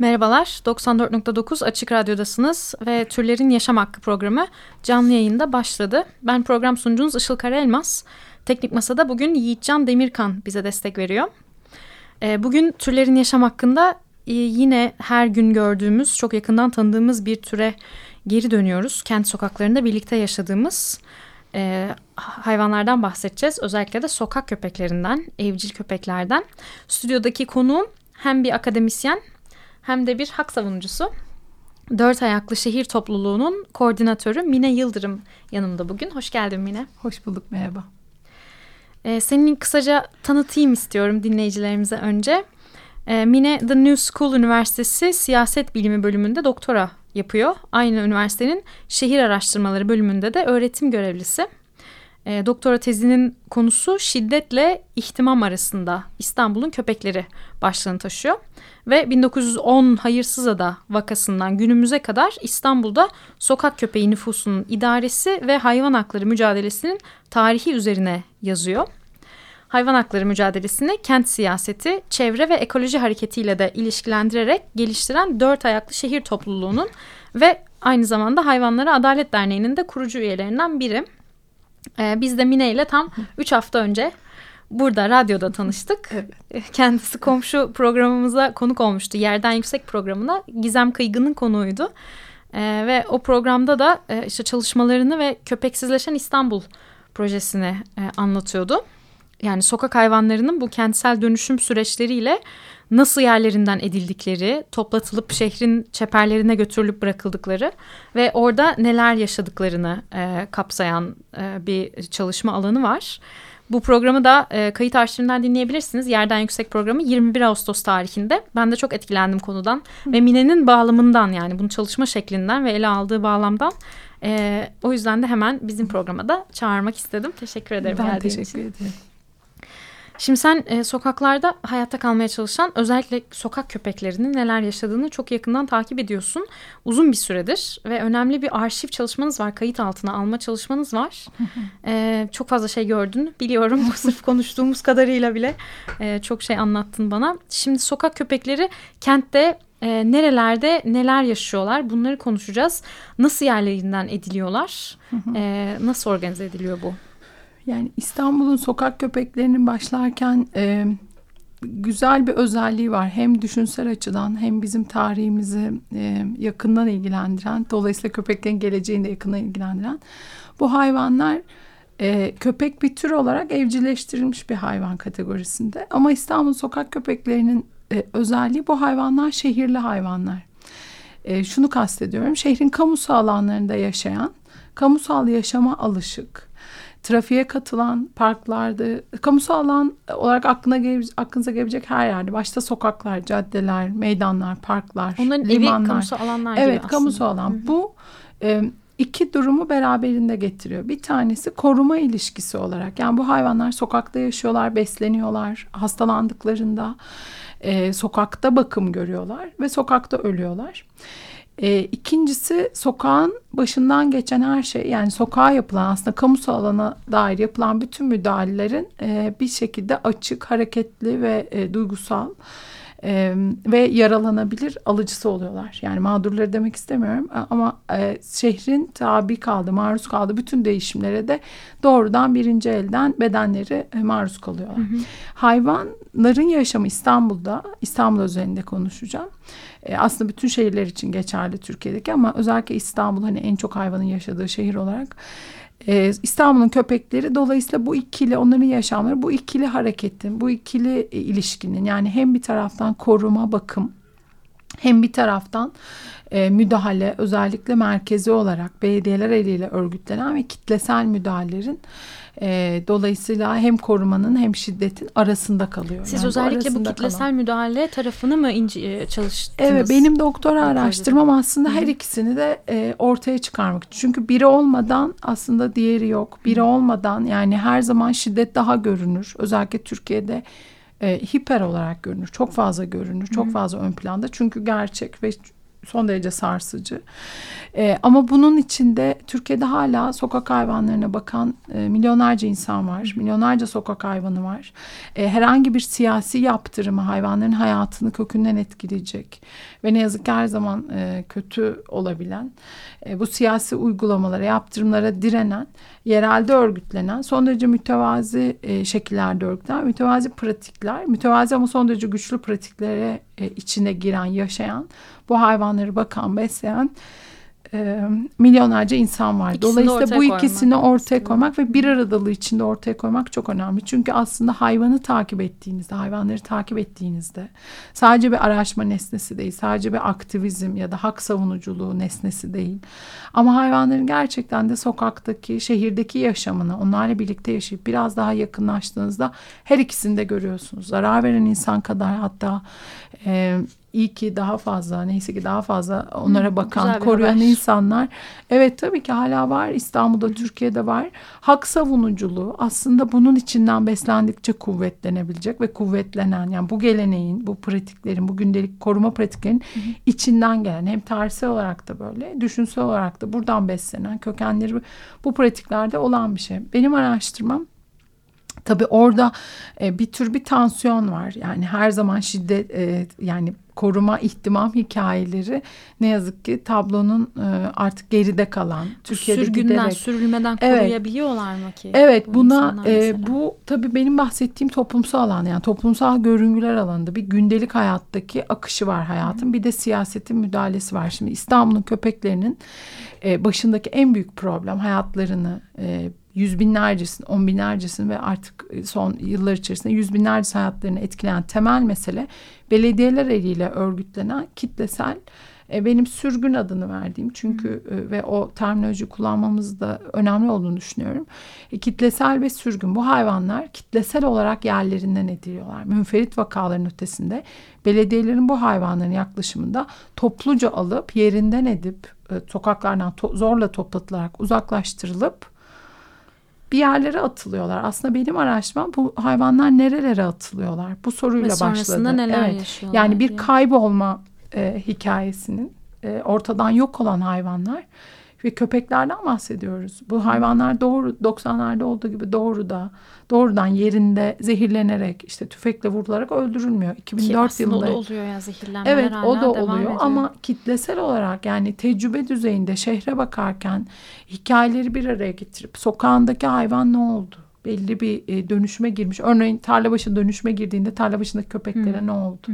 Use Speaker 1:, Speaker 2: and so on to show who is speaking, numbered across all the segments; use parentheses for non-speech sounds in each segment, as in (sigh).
Speaker 1: Merhabalar, 94.9 Açık Radyo'dasınız ve Türlerin Yaşam Hakkı programı canlı yayında başladı. Ben program sunucunuz Işıl Karaelmaz. Teknik Masa'da bugün Yiğitcan Demirkan bize destek veriyor. Ee, Bugün türlerin yaşam hakkında e, yine her gün gördüğümüz, çok yakından tanıdığımız bir türe geri dönüyoruz. Kent sokaklarında birlikte yaşadığımız e, hayvanlardan bahsedeceğiz. Özellikle de sokak köpeklerinden, evcil köpeklerden. Stüdyodaki konuğum hem bir akademisyen hem de bir hak savunucusu. Dört Ayaklı Şehir Topluluğu'nun koordinatörü Mine Yıldırım yanımda bugün. Hoş geldin Mine.
Speaker 2: Hoş bulduk merhaba.
Speaker 1: Ee, senin kısaca tanıtayım istiyorum dinleyicilerimize önce. Ee, Mine The New School Üniversitesi Siyaset Bilimi bölümünde doktora yapıyor. Aynı üniversitenin şehir araştırmaları bölümünde de öğretim görevlisi. Ee, doktora tezinin konusu şiddetle ihtimam arasında İstanbul'un köpekleri başlığını taşıyor. Ve 1910 Hayırsızada vakasından günümüze kadar İstanbul'da sokak köpeği nüfusunun idaresi ve hayvan hakları mücadelesinin tarihi üzerine yazıyor. Hayvan hakları mücadelesini kent siyaseti, çevre ve ekoloji hareketiyle de ilişkilendirerek geliştiren dört ayaklı şehir topluluğunun ve aynı zamanda Hayvanlara Adalet Derneği'nin de kurucu üyelerinden biri. Ee, biz de Mine ile tam 3 hafta önce burada radyoda tanıştık.
Speaker 2: Evet.
Speaker 1: Kendisi komşu programımıza konuk olmuştu. Yerden Yüksek programına Gizem Kıygın'ın konuğuydu. Ee, ve o programda da e, işte çalışmalarını ve köpeksizleşen İstanbul projesini e, anlatıyordu. Yani sokak hayvanlarının bu kentsel dönüşüm süreçleriyle nasıl yerlerinden edildikleri, toplatılıp şehrin çeperlerine götürülüp bırakıldıkları ve orada neler yaşadıklarını e, kapsayan e, bir çalışma alanı var. Bu programı da e, kayıt arşivinden dinleyebilirsiniz. Yerden Yüksek programı 21 Ağustos tarihinde. Ben de çok etkilendim konudan ve Mine'nin bağlamından yani bunu çalışma şeklinden ve ele aldığı bağlamdan. E, o yüzden de hemen bizim programa da çağırmak istedim. Teşekkür ederim.
Speaker 2: Ben teşekkür
Speaker 1: için.
Speaker 2: ederim.
Speaker 1: Şimdi sen e, sokaklarda hayatta kalmaya çalışan özellikle sokak köpeklerinin neler yaşadığını çok yakından takip ediyorsun. Uzun bir süredir ve önemli bir arşiv çalışmanız var. Kayıt altına alma çalışmanız var. (laughs) E, çok fazla şey gördün biliyorum. (laughs) Sırf konuştuğumuz kadarıyla bile e, çok şey anlattın bana. Şimdi sokak köpekleri kentte e, nerelerde neler yaşıyorlar bunları konuşacağız. Nasıl yerlerinden ediliyorlar? E, nasıl organize ediliyor bu?
Speaker 2: Yani İstanbul'un sokak köpeklerinin başlarken e, güzel bir özelliği var. Hem düşünsel açıdan hem bizim tarihimizi e, yakından ilgilendiren, dolayısıyla köpeklerin geleceğini de yakından ilgilendiren. Bu hayvanlar e, köpek bir tür olarak evcilleştirilmiş bir hayvan kategorisinde. Ama İstanbul sokak köpeklerinin e, özelliği bu hayvanlar şehirli hayvanlar. E, şunu kastediyorum. Şehrin kamusal alanlarında yaşayan, kamusal yaşama alışık, trafiğe katılan parklarda, kamusal alan olarak aklına gele, aklınıza gelebilecek her yerde. Başta sokaklar, caddeler, meydanlar, parklar,
Speaker 1: Onların
Speaker 2: limanlar.
Speaker 1: evi kamusal alanlar gibi
Speaker 2: Evet, kamusal alan. Bu e, iki durumu beraberinde getiriyor. Bir tanesi koruma ilişkisi olarak. Yani bu hayvanlar sokakta yaşıyorlar, besleniyorlar. Hastalandıklarında e, sokakta bakım görüyorlar ve sokakta ölüyorlar. E, ikincisi sokağın başından geçen her şey yani sokağa yapılan aslında kamusal alana dair yapılan bütün müdahalelerin e, bir şekilde açık, hareketli ve e, duygusal e, ve yaralanabilir alıcısı oluyorlar. Yani mağdurları demek istemiyorum ama e, şehrin tabi kaldığı, maruz kaldığı bütün değişimlere de doğrudan birinci elden bedenleri e, maruz kalıyorlar. Hayvanların yaşamı İstanbul'da, İstanbul özelinde konuşacağım. E, aslında bütün şehirler için geçerli Türkiye'deki ama özellikle İstanbul hani en çok hayvanın yaşadığı şehir olarak e, İstanbul'un köpekleri dolayısıyla bu ikili onların yaşamları bu ikili hareketin bu ikili e, ilişkinin yani hem bir taraftan koruma bakım Hem bir taraftan e, müdahale özellikle merkezi olarak belediyeler eliyle örgütlenen ve kitlesel müdahalelerin e, dolayısıyla hem korumanın hem şiddetin arasında kalıyor.
Speaker 1: Siz
Speaker 2: Yani
Speaker 1: özellikle bu
Speaker 2: arasında
Speaker 1: kitlesel
Speaker 2: kalan.
Speaker 1: müdahale tarafını mı ince, e, çalıştınız?
Speaker 2: Evet benim doktora
Speaker 1: Doktora
Speaker 2: araştırmam aslında her ikisini de e, ortaya çıkarmak. Çünkü biri olmadan aslında diğeri yok. Biri olmadan yani her zaman şiddet daha görünür. Özellikle Türkiye'de e, hiper olarak görünür. Çok fazla görünür. Çok fazla ön planda. Çünkü gerçek ve son derece sarsıcı. E, ama bunun içinde Türkiye'de hala sokak hayvanlarına bakan e, milyonlarca insan var. Milyonlarca sokak hayvanı var. E, herhangi bir siyasi yaptırımı hayvanların hayatını kökünden etkileyecek ve ne yazık ki her zaman e, kötü olabilen e, bu siyasi uygulamalara, yaptırımlara direnen, yerelde örgütlenen, son derece mütevazi e, şekillerde örgütlenen, mütevazi pratikler, mütevazi ama son derece güçlü pratiklere e, içine giren, yaşayan, bu hayvanları bakan, besleyen e, milyonlarca insan var.
Speaker 1: İkisini
Speaker 2: Dolayısıyla bu
Speaker 1: koymak
Speaker 2: ikisini ortaya
Speaker 1: aslında.
Speaker 2: koymak ve bir aradalığı içinde ortaya koymak çok önemli. Çünkü aslında hayvanı takip ettiğinizde, hayvanları takip ettiğinizde sadece bir araştırma nesnesi değil, sadece bir aktivizm ya da hak savunuculuğu nesnesi değil. Ama hayvanların gerçekten de sokaktaki, şehirdeki yaşamını onlarla birlikte yaşayıp biraz daha yakınlaştığınızda her ikisini de görüyorsunuz. Zarar veren insan kadar hatta e, iyi ki daha fazla neyse ki daha fazla onlara bakan,
Speaker 1: bir
Speaker 2: koruyan
Speaker 1: haber.
Speaker 2: insanlar. Evet tabii ki hala var. İstanbul'da, Türkiye'de var. Hak savunuculuğu aslında bunun içinden beslendikçe kuvvetlenebilecek ve kuvvetlenen yani bu geleneğin, bu pratiklerin, bu gündelik koruma pratiklerin içinden gelen hem tarihsel olarak da böyle, düşünsel olarak da buradan beslenen kökenleri bu pratiklerde olan bir şey. Benim araştırmam Tabii orada e, bir tür bir tansiyon var. Yani her zaman şiddet e, yani koruma ihtimam hikayeleri ne yazık ki tablonun e, artık geride kalan Türkiye'de
Speaker 1: Sürgünden,
Speaker 2: giderek
Speaker 1: sürülmeden
Speaker 2: Evet.
Speaker 1: koruyabiliyorlar mı ki?
Speaker 2: Evet
Speaker 1: bu
Speaker 2: buna e, bu tabii benim bahsettiğim toplumsal alan yani toplumsal görüngüler alanında bir gündelik hayattaki akışı var hayatın bir de siyasetin müdahalesi var. Şimdi İstanbul'un köpeklerinin e, başındaki en büyük problem hayatlarını e, yüz binlercesin, on binlercesin ve artık e, son yıllar içerisinde yüz binlerce hayatlarını etkileyen temel mesele belediyeler eliyle örgütlenen kitlesel e, benim sürgün adını verdiğim çünkü e, ve o terminoloji kullanmamız da önemli olduğunu düşünüyorum. E, kitlesel ve sürgün bu hayvanlar kitlesel olarak yerlerinden ediliyorlar. Münferit vakaların ötesinde belediyelerin bu hayvanların yaklaşımında topluca alıp yerinden edip e, sokaklardan to- zorla toplatılarak uzaklaştırılıp bir yerlere atılıyorlar. Aslında benim araştırmam bu hayvanlar nerelere atılıyorlar? Bu soruyla
Speaker 1: Ve
Speaker 2: başladı.
Speaker 1: sonrasında neler
Speaker 2: Evet.
Speaker 1: yaşıyorlar
Speaker 2: Yani bir
Speaker 1: diye.
Speaker 2: kaybolma e, hikayesinin e, ortadan yok olan hayvanlar ve köpeklerden bahsediyoruz. Bu hayvanlar doğru 90'larda olduğu gibi doğruda doğrudan yerinde zehirlenerek işte tüfekle vurularak öldürülmüyor.
Speaker 1: Ki
Speaker 2: 2004
Speaker 1: aslında o
Speaker 2: yılında
Speaker 1: da oluyor ya zehirlenmeler
Speaker 2: Evet o da oluyor
Speaker 1: ediyor.
Speaker 2: ama kitlesel olarak yani tecrübe düzeyinde şehre bakarken hikayeleri bir araya getirip sokağındaki hayvan ne oldu? Belli bir e, dönüşüme girmiş. Örneğin tarla başı dönüşüme girdiğinde tarla başındaki köpeklere ne oldu?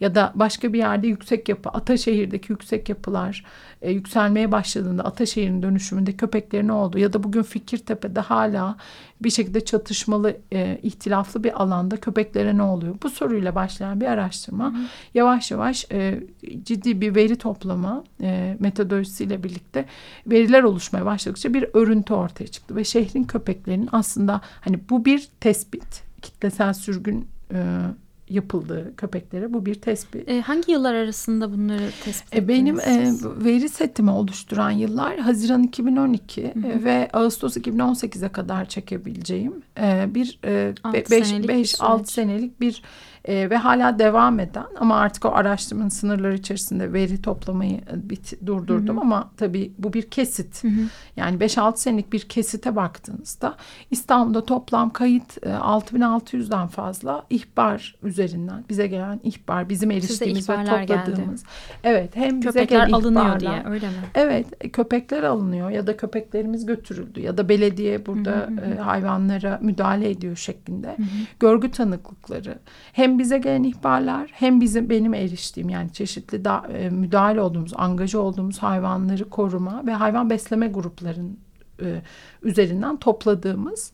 Speaker 2: Ya da başka bir yerde yüksek yapı, Ataşehir'deki yüksek yapılar e, yükselmeye başladığında Ataşehir'in dönüşümünde köpekleri ne oldu? Ya da bugün Fikirtepe'de hala bir şekilde çatışmalı, e, ihtilaflı bir alanda köpeklere ne oluyor? Bu soruyla başlayan bir araştırma yavaş yavaş e, ciddi bir veri toplama e, metodolojisiyle birlikte veriler oluşmaya başladıkça bir örüntü ortaya çıktı ve şehrin köpeklerinin aslında hani bu bir tespit kitlesel sürgün e, yapıldığı köpeklere bu bir tespit.
Speaker 1: E, hangi yıllar arasında bunları tespit
Speaker 2: E, benim
Speaker 1: ettiniz
Speaker 2: e,
Speaker 1: siz?
Speaker 2: veri setimi oluşturan yıllar Haziran 2012 e, ve Ağustos 2018'e kadar çekebileceğim e, bir
Speaker 1: Altı senelik bir
Speaker 2: 5-6
Speaker 1: süreç.
Speaker 2: senelik bir e, ve hala devam eden ama artık o araştırmanın sınırları içerisinde veri toplamayı e, bit, durdurdum ama tabii bu bir kesit. Yani 5-6 senelik bir kesite baktığınızda İstanbul'da toplam kayıt e, 6600'den fazla ihbar üzerinden bize gelen ihbar bizim eriştiğimiz ve
Speaker 1: ihbarlar geldi.
Speaker 2: topladığımız. Evet hem bize
Speaker 1: Köpekler
Speaker 2: gelen
Speaker 1: alınıyor
Speaker 2: ihbarlar-
Speaker 1: diye öyle mi?
Speaker 2: Evet köpekler alınıyor ya da köpeklerimiz götürüldü ya da belediye burada e, hayvanlara müdahale ediyor şeklinde görgü tanıklıkları hem bize gelen ihbarlar hem bizim benim eriştiğim yani çeşitli da, e, müdahale olduğumuz angaja olduğumuz hayvanları koruma ve hayvan besleme grupların e, üzerinden topladığımız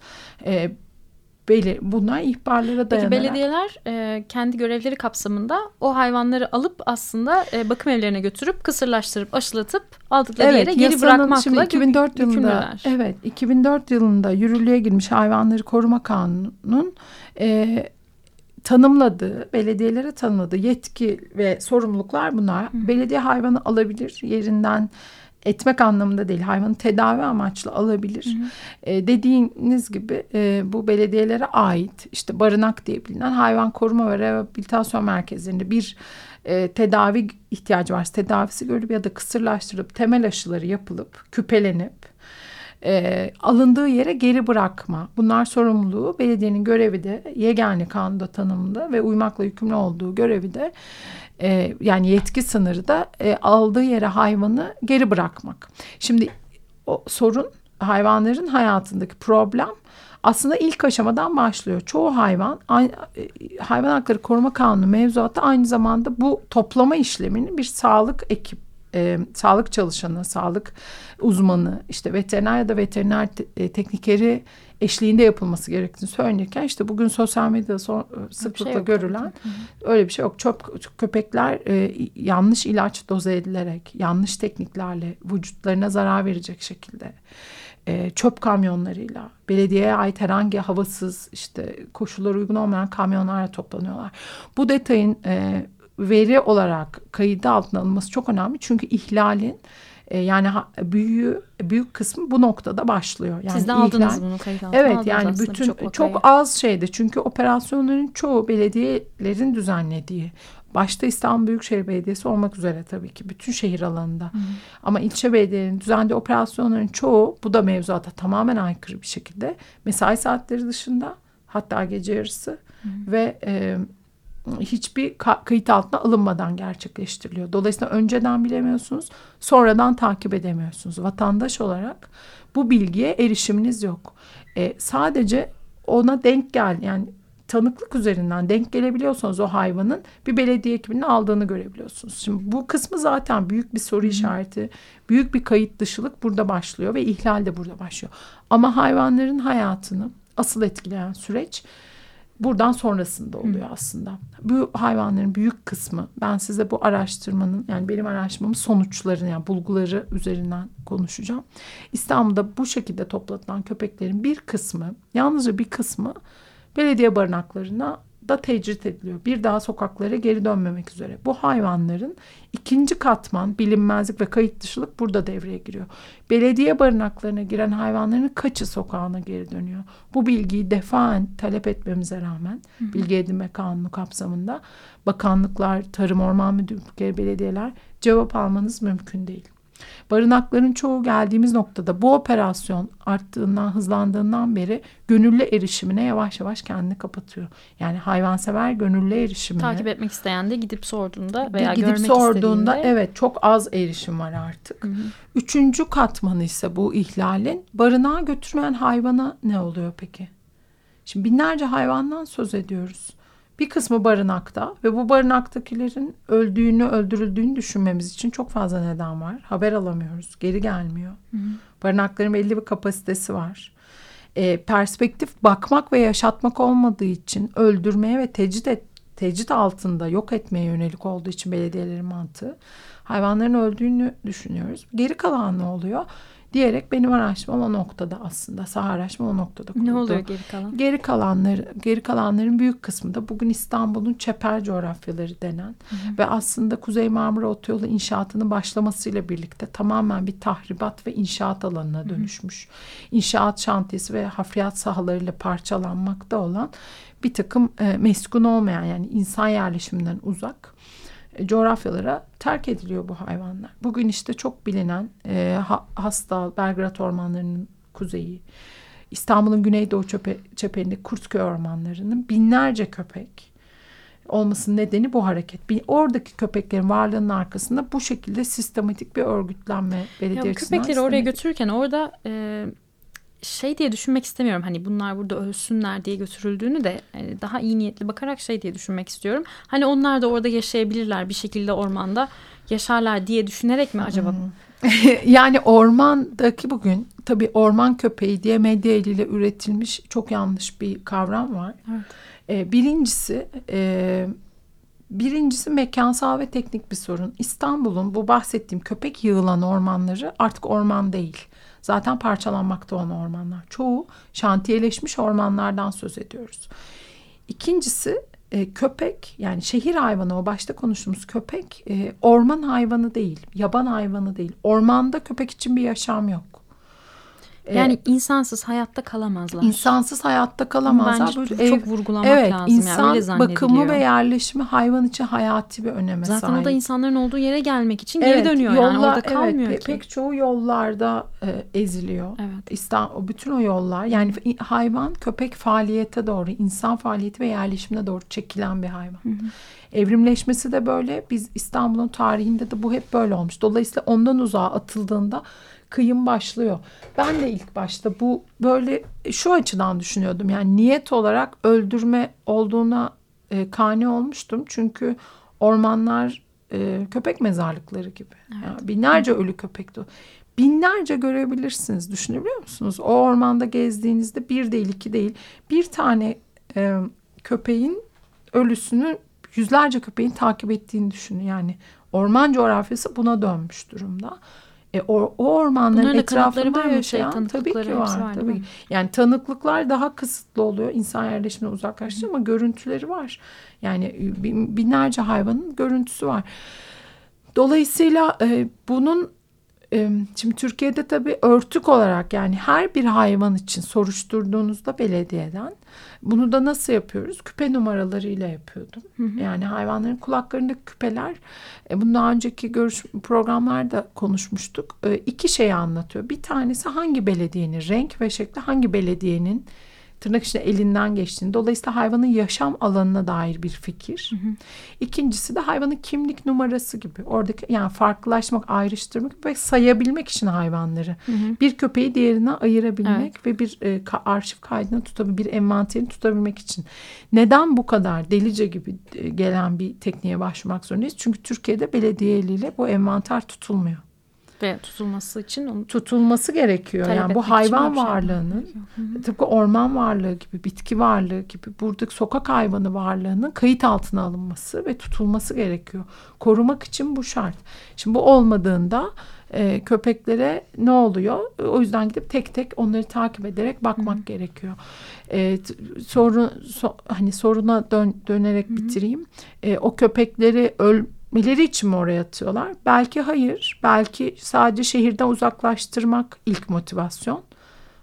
Speaker 2: Beli, bunlar ihbarlara dayanarak.
Speaker 1: Peki belediyeler e, kendi görevleri kapsamında o hayvanları alıp aslında e, bakım evlerine götürüp kısırlaştırıp aşılatıp aldıkları
Speaker 2: Evet,
Speaker 1: yere geri bırakmakla
Speaker 2: şimdi 2004 yılında
Speaker 1: yükümlüler.
Speaker 2: evet 2004 yılında yürürlüğe girmiş hayvanları koruma kanunun e, tanımladığı, belediyelere tanımladığı yetki ve sorumluluklar bunlar. Belediye hayvanı alabilir, yerinden etmek anlamında değil, hayvanı tedavi amaçlı alabilir. E, dediğiniz gibi e, bu belediyelere ait işte barınak diye bilinen hayvan koruma ve rehabilitasyon merkezlerinde bir e, tedavi ihtiyacı varsa tedavisi görülüp ya da kısırlaştırılıp temel aşıları yapılıp küpelenip e, alındığı yere geri bırakma. Bunlar sorumluluğu belediyenin görevi de yegane kanunda tanımlı ve uymakla yükümlü olduğu görevi de e, yani yetki sınırı da e, aldığı yere hayvanı geri bırakmak. Şimdi o sorun hayvanların hayatındaki problem aslında ilk aşamadan başlıyor. Çoğu hayvan ay- e, hayvan hakları koruma kanunu mevzuatı aynı zamanda bu toplama işlemini bir sağlık ekip e, sağlık çalışanı, sağlık uzmanı, işte veteriner ya da veteriner te- e, teknikeri eşliğinde yapılması gerektiğini söylenirken işte bugün sosyal medyada so- sıklıkla
Speaker 1: yok.
Speaker 2: görülen öyle bir şey yok. Çöp köpekler e, yanlış ilaç doze edilerek, yanlış tekniklerle vücutlarına zarar verecek şekilde e, çöp kamyonlarıyla belediyeye ait herhangi havasız işte koşullara uygun olmayan kamyonlarla toplanıyorlar. Bu detayın e, veri olarak kayıda altına alınması çok önemli çünkü ihlalin e, yani ha, büyüğü büyük kısmı bu noktada başlıyor. Yani
Speaker 1: Siz de aldınız
Speaker 2: ihlal-
Speaker 1: bunu kayıt altına
Speaker 2: Evet yani
Speaker 1: aslında
Speaker 2: bütün çok,
Speaker 1: vakayı.
Speaker 2: az şeydi çünkü operasyonların çoğu belediyelerin düzenlediği başta İstanbul Büyükşehir Belediyesi olmak üzere tabii ki bütün şehir alanında ama ilçe belediyelerinin düzenlediği operasyonların çoğu bu da mevzuata tamamen aykırı bir şekilde mesai saatleri dışında hatta gece yarısı ve e, hiçbir ka- kayıt altına alınmadan gerçekleştiriliyor. Dolayısıyla önceden bilemiyorsunuz, sonradan takip edemiyorsunuz. Vatandaş olarak bu bilgiye erişiminiz yok. E, sadece ona denk gel yani tanıklık üzerinden denk gelebiliyorsanız o hayvanın bir belediye ekibinin aldığını görebiliyorsunuz. Şimdi bu kısmı zaten büyük bir soru işareti, büyük bir kayıt dışılık burada başlıyor ve ihlal de burada başlıyor. Ama hayvanların hayatını asıl etkileyen süreç buradan sonrasında oluyor aslında. Bu hayvanların büyük kısmı ben size bu araştırmanın yani benim araştırmamın sonuçlarını yani bulguları üzerinden konuşacağım. İstanbul'da bu şekilde toplatılan köpeklerin bir kısmı yalnızca bir kısmı belediye barınaklarına da tecrit ediliyor. Bir daha sokaklara geri dönmemek üzere. Bu hayvanların ikinci katman bilinmezlik ve kayıt dışılık burada devreye giriyor. Belediye barınaklarına giren hayvanların kaçı sokağına geri dönüyor? Bu bilgiyi defaen talep etmemize rağmen bilgi edinme kanunu kapsamında bakanlıklar, tarım orman müdürlükleri, belediyeler cevap almanız mümkün değil. Barınakların çoğu geldiğimiz noktada bu operasyon arttığından, hızlandığından beri gönüllü erişimine yavaş yavaş kendini kapatıyor. Yani hayvansever gönüllü erişimine
Speaker 1: Takip etmek isteyen de gidip sorduğunda veya
Speaker 2: gidip
Speaker 1: görmek
Speaker 2: sorduğunda
Speaker 1: istediğinde
Speaker 2: evet çok az erişim var artık. Üçüncü katmanı ise bu ihlalin barınağa götürmeyen hayvana ne oluyor peki? Şimdi binlerce hayvandan söz ediyoruz. Bir kısmı barınakta ve bu barınaktakilerin öldüğünü, öldürüldüğünü düşünmemiz için çok fazla neden var. Haber alamıyoruz, geri gelmiyor. Barınakların belli bir kapasitesi var. E, perspektif bakmak ve yaşatmak olmadığı için öldürmeye ve tecrit, et, tecrit altında yok etmeye yönelik olduğu için belediyelerin mantığı hayvanların öldüğünü düşünüyoruz. Geri kalan ne oluyor? Diyerek benim araştırmam o noktada aslında. Saha araştırmam o noktada kuruldu.
Speaker 1: ne oluyor geri kalan?
Speaker 2: Geri kalanları, geri kalanların büyük kısmı da bugün İstanbul'un çeper coğrafyaları denen ve aslında Kuzey Marmara Otoyolu inşaatının başlamasıyla birlikte tamamen bir tahribat ve inşaat alanına dönüşmüş. İnşaat şantiyesi ve hafriyat sahalarıyla parçalanmakta olan bir takım e, meskun olmayan yani insan yerleşiminden uzak coğrafyalara terk ediliyor bu hayvanlar. Bugün işte çok bilinen e, ha, Hastal, Belgrad ormanlarının kuzeyi, İstanbul'un güneydoğu çöpe, çeperindeki Kurtköy ormanlarının binlerce köpek olmasının nedeni bu hareket. Bir, oradaki köpeklerin varlığının arkasında bu şekilde sistematik bir örgütlenme belediye
Speaker 1: Ya köpekleri oraya götürürken orada e, şey diye düşünmek istemiyorum. Hani bunlar burada ölsünler diye götürüldüğünü de yani daha iyi niyetli bakarak şey diye düşünmek istiyorum. Hani onlar da orada yaşayabilirler bir şekilde ormanda yaşarlar diye düşünerek mi acaba?
Speaker 2: Hmm. (laughs) yani ormandaki bugün tabii orman köpeği diye medya eliyle üretilmiş çok yanlış bir kavram var.
Speaker 1: Evet.
Speaker 2: Ee, birincisi e, birincisi mekansal ve teknik bir sorun. İstanbul'un bu bahsettiğim köpek yığılan ormanları artık orman değil. Zaten parçalanmakta olan ormanlar. Çoğu şantiyeleşmiş ormanlardan söz ediyoruz. İkincisi e, köpek yani şehir hayvanı o başta konuştuğumuz köpek e, orman hayvanı değil, yaban hayvanı değil. Ormanda köpek için bir yaşam yok.
Speaker 1: E, yani ee, insansız hayatta kalamazlar.
Speaker 2: İnsansız hayatta kalamazlar.
Speaker 1: Bence Böyle çok ev, vurgulamak evet, lazım.
Speaker 2: Insan
Speaker 1: yani, öyle
Speaker 2: bakımı ve yerleşimi hayvan için hayati bir öneme
Speaker 1: Zaten
Speaker 2: sahip.
Speaker 1: Zaten o da insanların olduğu yere gelmek için evet, geri dönüyor yollar, yani orada kalmıyor
Speaker 2: evet,
Speaker 1: ki.
Speaker 2: Pek çoğu yollarda e, eziliyor.
Speaker 1: Evet.
Speaker 2: İstanbul, bütün o yollar yani hayvan köpek faaliyete doğru, insan faaliyeti ve yerleşimine doğru çekilen bir hayvan. Hı hı. Evrimleşmesi de böyle. Biz İstanbul'un tarihinde de bu hep böyle olmuş. Dolayısıyla ondan uzağa atıldığında kıyım başlıyor. Ben de ilk başta bu böyle şu açıdan düşünüyordum. Yani niyet olarak öldürme olduğuna e, kani olmuştum. Çünkü ormanlar e, köpek mezarlıkları gibi. Evet. Yani binlerce ölü köpekti. Binlerce görebilirsiniz. Düşünebiliyor musunuz? O ormanda gezdiğinizde bir değil iki değil bir tane e, köpeğin ölüsünü yüzlerce köpeğin takip ettiğini düşünün. Yani orman coğrafyası buna dönmüş durumda. E, o, o ormanların Bunların etrafında var yaşayan şey, tabii ki var. var tabii. Yani tanıklıklar daha kısıtlı oluyor. İnsan yerleşimine uzaklaştı ama görüntüleri var. Yani binlerce hayvanın görüntüsü var. Dolayısıyla e, bunun Şimdi Türkiye'de tabii örtük olarak yani her bir hayvan için soruşturduğunuzda belediyeden bunu da nasıl yapıyoruz? Küpe numaralarıyla yapıyordum. Hı hı. Yani hayvanların kulaklarındaki küpeler e, bunu daha önceki görüş programlarda konuşmuştuk. E, iki şeyi anlatıyor. Bir tanesi hangi belediyenin renk ve şekli hangi belediyenin tırnak içinde elinden geçtiğini. Dolayısıyla hayvanın yaşam alanına dair bir fikir. Hı hı. İkincisi de hayvanın kimlik numarası gibi. Oradaki yani farklılaşmak, ayrıştırmak ve sayabilmek için hayvanları. Hı hı. Bir köpeği diğerine ayırabilmek evet. ve bir e, ka, arşiv kaydını tutabilmek, bir envanterini tutabilmek için. Neden bu kadar delice gibi e, gelen bir tekniğe başvurmak zorundayız? Çünkü Türkiye'de belediye eliyle bu envanter tutulmuyor
Speaker 1: ve tutulması için onu
Speaker 2: tutulması gerekiyor. Yani bu hayvan şey varlığının şey tıpkı orman varlığı gibi, bitki varlığı gibi buradaki sokak hayvanı varlığının kayıt altına alınması ve tutulması gerekiyor. Korumak için bu şart. Şimdi bu olmadığında e, köpeklere ne oluyor? O yüzden gidip tek tek onları takip ederek bakmak Hı. gerekiyor. E, sorun so, hani soruna dön, dönerek Hı. bitireyim. E, o köpekleri öl Mileri için mi oraya atıyorlar? Belki hayır. Belki sadece şehirden uzaklaştırmak ilk motivasyon.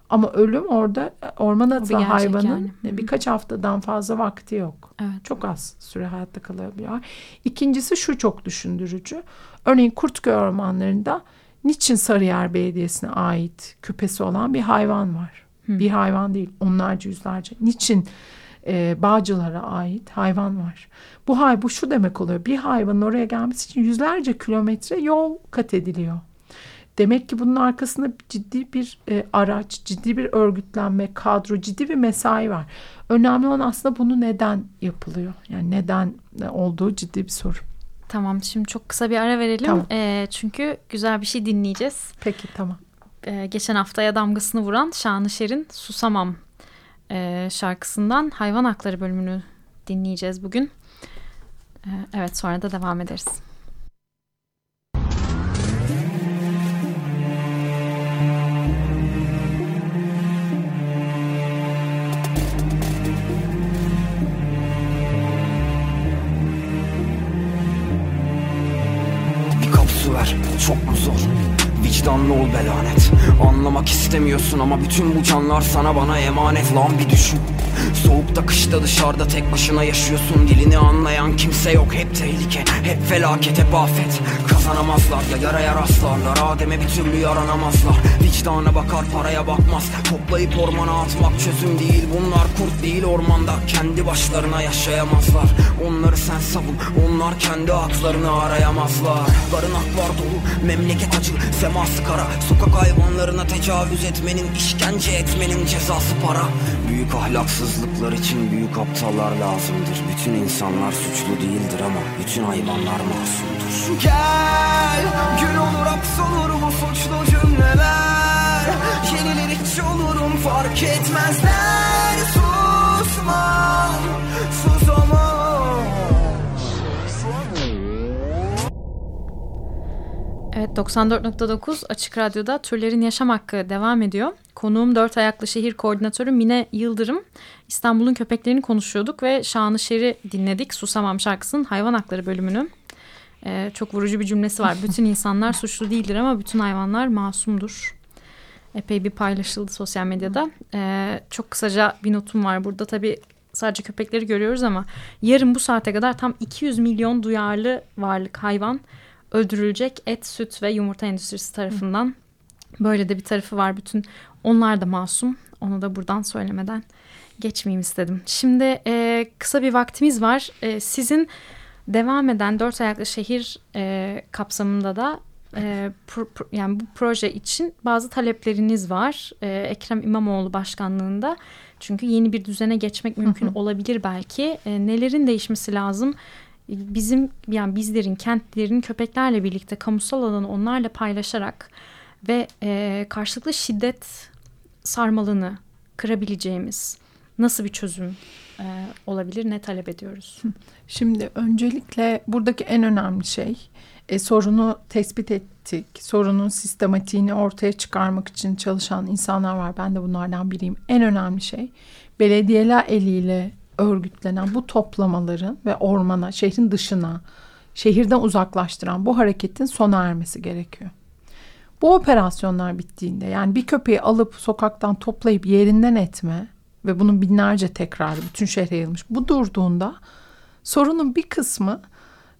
Speaker 2: Ama ölüm orada orman atılan hayvanın yani. birkaç haftadan fazla vakti yok.
Speaker 1: Evet.
Speaker 2: Çok az süre hayatta kalabiliyor. İkincisi şu çok düşündürücü. Örneğin Kurtköy ormanlarında niçin Sarıyer Belediyesi'ne ait küpesi olan bir hayvan var? Hı. Bir hayvan değil onlarca yüzlerce. Niçin e, bağcılara ait hayvan var. Bu hay bu şu demek oluyor. Bir hayvanın oraya gelmesi için yüzlerce kilometre yol kat ediliyor. Demek ki bunun arkasında ciddi bir e, araç, ciddi bir örgütlenme, kadro, ciddi bir mesai var. Önemli olan aslında bunu neden yapılıyor? Yani neden olduğu ciddi bir soru.
Speaker 1: Tamam şimdi çok kısa bir ara verelim. Tamam. E, çünkü güzel bir şey dinleyeceğiz.
Speaker 2: Peki tamam.
Speaker 1: E, geçen haftaya damgasını vuran Şanışer'in Susamam e, şarkısından hayvan hakları bölümünü dinleyeceğiz bugün. E, evet sonra da devam ederiz.
Speaker 3: Bir kap su ver çok mu zor Vicdanlı ol belanet. Anlamak istemiyorsun ama bütün bu canlar sana bana emanet. Lan bir düşün. Soğukta kışta dışarıda tek başına yaşıyorsun. Dilini anlayan kimse yok. Hep tehlike Hep felaket hep afet. Kazanamazlar ya yaraya rastlarlar. Adem'e bir türlü yaranamazlar. Vicdana bakar paraya bakmaz. Toplayıp ormana atmak çözüm değil. Bunlar kurt değil ormanda. Kendi başlarına yaşayamazlar. Onları sen savun. Onlar kendi haklarını arayamazlar. Barınaklar dolu memleket acı Seması kara Sokak hayvanlarına tecavüz etmenin işkence etmenin cezası para. Büyük ahlaksızlıklar için büyük aptallar lazımdır. Bütün insanlar suçlu değildir ama bütün hayvanlar masumdur. Gel gün olur hapsolur bu suçlu cümleler. Yenilir hiç olurum fark etmezler
Speaker 1: Evet 94.9 Açık Radyo'da Türlerin Yaşam Hakkı devam ediyor. Konuğum Dört Ayaklı Şehir Koordinatörü Mine Yıldırım. İstanbul'un köpeklerini konuşuyorduk ve Şanışer'i dinledik. Susamam şarkısının hayvan hakları bölümünü. Ee, çok vurucu bir cümlesi var. Bütün insanlar suçlu değildir ama bütün hayvanlar masumdur. Epey bir paylaşıldı sosyal medyada. Ee, çok kısaca bir notum var burada. Tabii sadece köpekleri görüyoruz ama yarın bu saate kadar tam 200 milyon duyarlı varlık hayvan öldürülecek et, süt ve yumurta endüstrisi tarafından. Böyle de bir tarafı var. Bütün onlar da masum. Onu da buradan söylemeden geçmeyeyim istedim. Şimdi e, kısa bir vaktimiz var. E, sizin devam eden dört ayaklı şehir e, kapsamında da e, pro, pro, yani bu proje için bazı talepleriniz var. E, Ekrem İmamoğlu başkanlığında. Çünkü yeni bir düzene geçmek mümkün olabilir belki. E, nelerin değişmesi lazım? bizim yani bizlerin kentlerin köpeklerle birlikte kamusal alanı onlarla paylaşarak ve e, karşılıklı şiddet sarmalını kırabileceğimiz nasıl bir çözüm e, olabilir ne talep ediyoruz?
Speaker 2: Şimdi öncelikle buradaki en önemli şey e, sorunu tespit ettik. Sorunun sistematiğini ortaya çıkarmak için çalışan insanlar var. Ben de bunlardan biriyim. En önemli şey belediyeler eliyle örgütlenen bu toplamaların ve ormana, şehrin dışına, şehirden uzaklaştıran bu hareketin sona ermesi gerekiyor. Bu operasyonlar bittiğinde yani bir köpeği alıp sokaktan toplayıp yerinden etme ve bunun binlerce tekrarı bütün şehre yayılmış. Bu durduğunda sorunun bir kısmı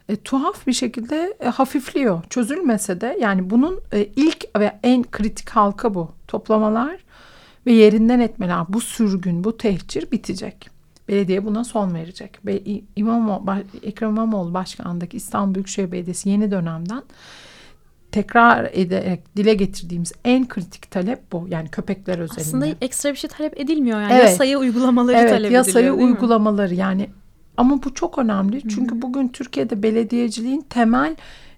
Speaker 2: e, tuhaf bir şekilde e, hafifliyor. Çözülmese de yani bunun e, ilk ve en kritik halka bu. Toplamalar ve yerinden etmeler, bu sürgün, bu tehcir bitecek. Belediye buna son verecek. Ve İmamoğlu, Ekrem İmamoğlu başkanlığındaki İstanbul Büyükşehir Belediyesi yeni dönemden tekrar ederek dile getirdiğimiz en kritik talep bu. Yani köpekler özelinde.
Speaker 1: Aslında ekstra bir şey talep edilmiyor yani. Evet. Yasayı uygulamaları evet, talep ediliyor
Speaker 2: yasayı uygulamaları yani. Ama bu çok önemli. Çünkü bugün Türkiye'de belediyeciliğin temel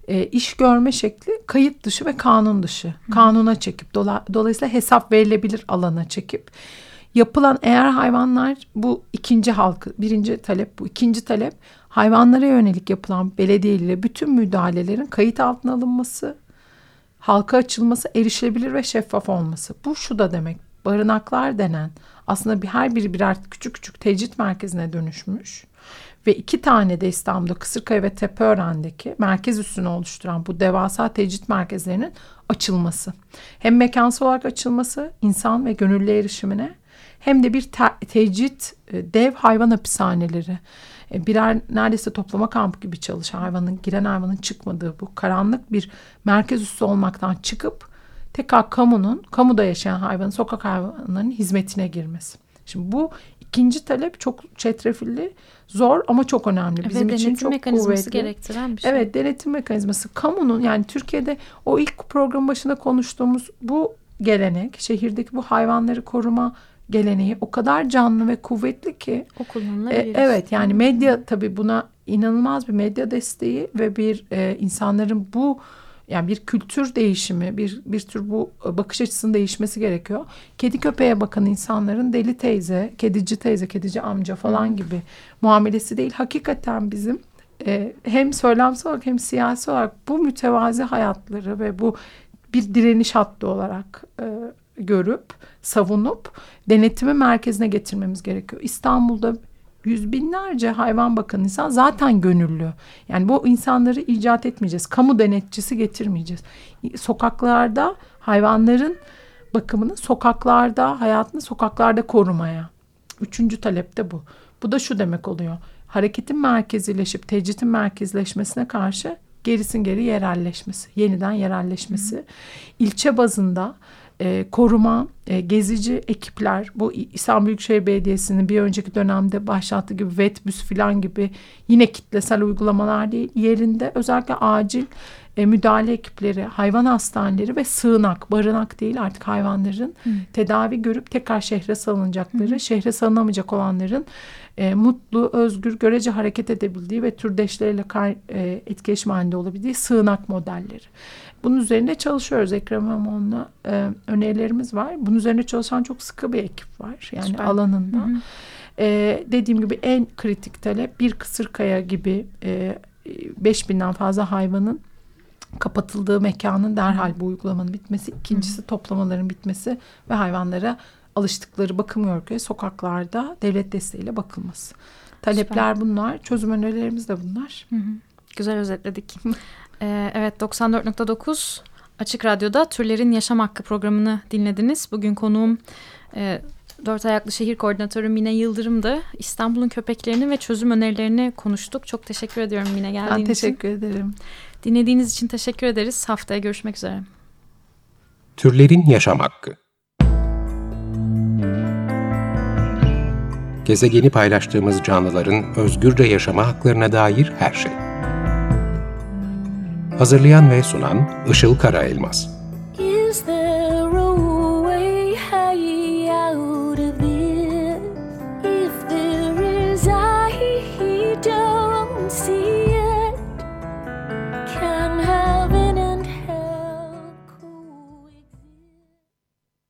Speaker 2: e, iş görme şekli kayıt dışı ve kanun dışı. Kanuna çekip dola, dolayısıyla hesap verilebilir alana çekip. Yapılan eğer hayvanlar bu ikinci halkı birinci talep bu. İkinci talep hayvanlara yönelik yapılan belediye bütün müdahalelerin kayıt altına alınması halka açılması erişilebilir ve şeffaf olması. Bu şu da demek barınaklar denen aslında bir her biri birer küçük küçük tecrit merkezine dönüşmüş ve iki tane de İstanbul'da Kısırkaya ve Tepeören'deki merkez üssünü oluşturan bu devasa tecrit merkezlerinin açılması. Hem mekansal olarak açılması insan ve gönüllü erişimine hem de bir te- tecrit e, dev hayvan hapishaneleri e, birer neredeyse toplama kampı gibi çalışan hayvanın giren hayvanın çıkmadığı bu karanlık bir merkez üssü olmaktan çıkıp tekrar kamunun kamuda yaşayan hayvanın sokak hayvanlarının hizmetine girmesi. Şimdi bu ikinci talep çok çetrefilli, zor ama çok önemli. Bizim
Speaker 1: evet,
Speaker 2: için çok
Speaker 1: mekanizması
Speaker 2: kuvvetli.
Speaker 1: gerektiren bir şey.
Speaker 2: Evet, denetim mekanizması. Kamunun yani Türkiye'de o ilk program başında konuştuğumuz bu gelenek, şehirdeki bu hayvanları koruma geleneği o kadar canlı ve kuvvetli ki.
Speaker 1: O kullanılabilir.
Speaker 2: E, evet yani medya tabii buna inanılmaz bir medya desteği ve bir e, insanların bu yani bir kültür değişimi, bir bir tür bu bakış açısının değişmesi gerekiyor. Kedi köpeğe bakan insanların deli teyze, kedici teyze, kedici amca falan gibi muamelesi değil. Hakikaten bizim e, hem söylemsel olarak hem siyasi olarak bu mütevazi hayatları ve bu bir direniş hattı olarak e, görüp savunup denetimi merkezine getirmemiz gerekiyor. İstanbul'da yüz binlerce hayvan bakan insan zaten gönüllü. Yani bu insanları icat etmeyeceğiz. Kamu denetçisi getirmeyeceğiz. Sokaklarda hayvanların bakımını sokaklarda hayatını sokaklarda korumaya Üçüncü talep de bu. Bu da şu demek oluyor. Hareketin merkezileşip tecritin merkezleşmesine karşı gerisin geri yerelleşmesi, yeniden yerelleşmesi. İlçe bazında e, koruma, e, gezici ekipler bu İstanbul Büyükşehir Belediyesi'nin bir önceki dönemde başlattığı gibi VETBÜS falan gibi yine kitlesel uygulamalar değil yerinde özellikle acil e, müdahale ekipleri, hayvan hastaneleri ve sığınak, barınak değil artık hayvanların Hı. tedavi görüp tekrar şehre salınacakları, Hı. şehre salınamayacak olanların e, mutlu, özgür, görece hareket edebildiği ve türdeşleriyle kar, e, etkileşim halinde olabildiği sığınak modelleri. Bunun üzerinde çalışıyoruz. Ekrem İmamoğlu'na e, önerilerimiz var. Bunun üzerine çalışan çok sıkı bir ekip var. Yani Süper. alanında. Hı hı. E, dediğim gibi en kritik talep bir kısırkaya gibi e, 5000'den fazla hayvanın kapatıldığı mekanın derhal bu uygulamanın bitmesi. İkincisi hı. toplamaların bitmesi ve hayvanlara alıştıkları bakım yörükleri sokaklarda devlet desteğiyle bakılması. Talepler Süper. bunlar. Çözüm önerilerimiz de bunlar. Hı hı.
Speaker 1: Güzel özetledik. (laughs) ee, evet 94.9 Açık Radyo'da Türlerin Yaşam Hakkı programını dinlediniz. Bugün konuğum e, Dört Ayaklı Şehir Koordinatörü Mine Yıldırım'dı. İstanbul'un köpeklerini ve çözüm önerilerini konuştuk. Çok teşekkür ediyorum Mine geldiğin için.
Speaker 2: Ben teşekkür için. ederim.
Speaker 1: Dinlediğiniz için teşekkür ederiz. Haftaya görüşmek üzere.
Speaker 4: Türlerin Yaşam Hakkı gezegeni paylaştığımız canlıların özgürce yaşama haklarına dair her şey. Hazırlayan ve sunan Işıl Karaelmaz